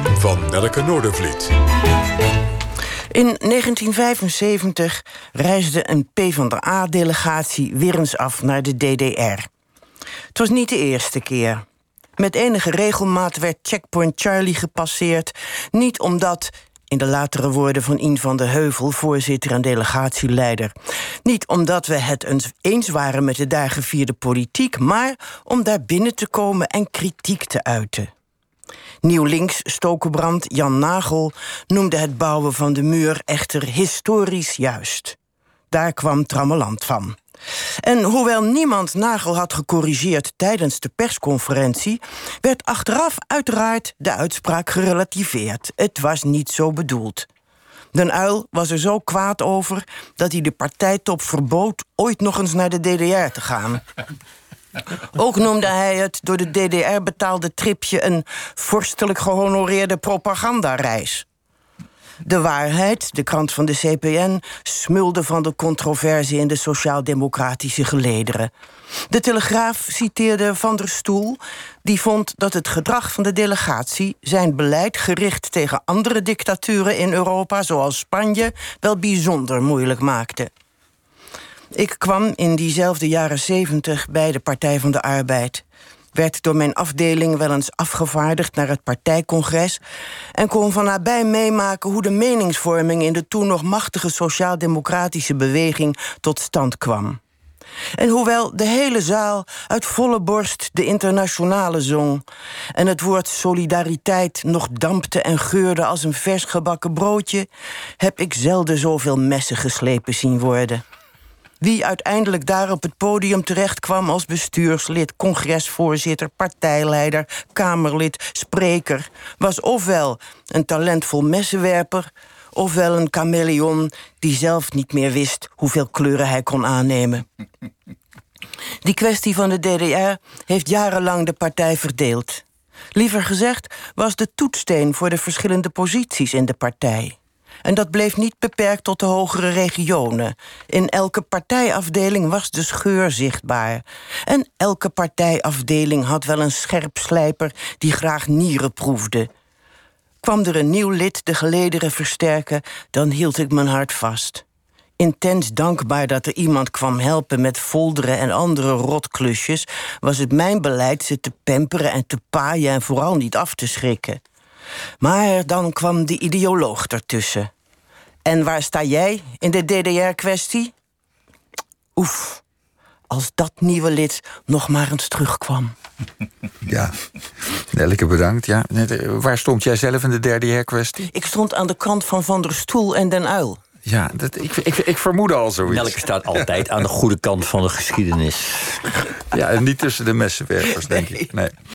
van Nelke Noordervliet. In 1975 reisde een PvdA-delegatie weer eens af naar de DDR. Het was niet de eerste keer. Met enige regelmaat werd Checkpoint Charlie gepasseerd. Niet omdat, in de latere woorden van Ian van de Heuvel, voorzitter en delegatieleider. Niet omdat we het eens waren met de daar gevierde politiek, maar om daar binnen te komen en kritiek te uiten. Nieuw links Stokenbrand Jan Nagel noemde het bouwen van de muur echter historisch juist. Daar kwam Trammeland van. En hoewel niemand Nagel had gecorrigeerd tijdens de persconferentie, werd achteraf uiteraard de uitspraak gerelativeerd. Het was niet zo bedoeld. Den Uil was er zo kwaad over dat hij de partijtop verbood ooit nog eens naar de DDR te gaan. Ook noemde hij het door de DDR betaalde tripje een vorstelijk gehonoreerde propagandareis. De waarheid, de krant van de CPN, smulde van de controverse in de sociaal-democratische gelederen. De Telegraaf citeerde Van der Stoel, die vond dat het gedrag van de delegatie zijn beleid gericht tegen andere dictaturen in Europa, zoals Spanje, wel bijzonder moeilijk maakte. Ik kwam in diezelfde jaren zeventig bij de Partij van de Arbeid. Werd door mijn afdeling wel eens afgevaardigd naar het partijcongres en kon van nabij meemaken hoe de meningsvorming in de toen nog machtige sociaal-democratische beweging tot stand kwam. En hoewel de hele zaal uit volle borst de internationale zong en het woord solidariteit nog dampte en geurde als een vers gebakken broodje, heb ik zelden zoveel messen geslepen zien worden. Wie uiteindelijk daar op het podium terecht kwam als bestuurslid, congresvoorzitter, partijleider, kamerlid, spreker, was ofwel een talentvol messenwerper, ofwel een chameleon die zelf niet meer wist hoeveel kleuren hij kon aannemen. Die kwestie van de DDR heeft jarenlang de partij verdeeld. Liever gezegd was de toetsteen voor de verschillende posities in de partij. En dat bleef niet beperkt tot de hogere regionen. In elke partijafdeling was de scheur zichtbaar. En elke partijafdeling had wel een scherpslijper die graag nieren proefde. Kwam er een nieuw lid de gelederen versterken, dan hield ik mijn hart vast. Intens dankbaar dat er iemand kwam helpen met folderen en andere rotklusjes, was het mijn beleid ze te pamperen en te paaien en vooral niet af te schrikken. Maar dan kwam de ideoloog ertussen. En waar sta jij in de DDR-kwestie? Oef, als dat nieuwe lid nog maar eens terugkwam. Ja, Nelke bedankt. Ja. Waar stond jij zelf in de DDR-kwestie? Ik stond aan de kant van Van der Stoel en Den Uil. Ja, dat, ik, ik, ik vermoed al zoiets. Nelke staat altijd aan de goede kant van de geschiedenis. Ja, en niet tussen de messenwerpers, denk ik. Nee.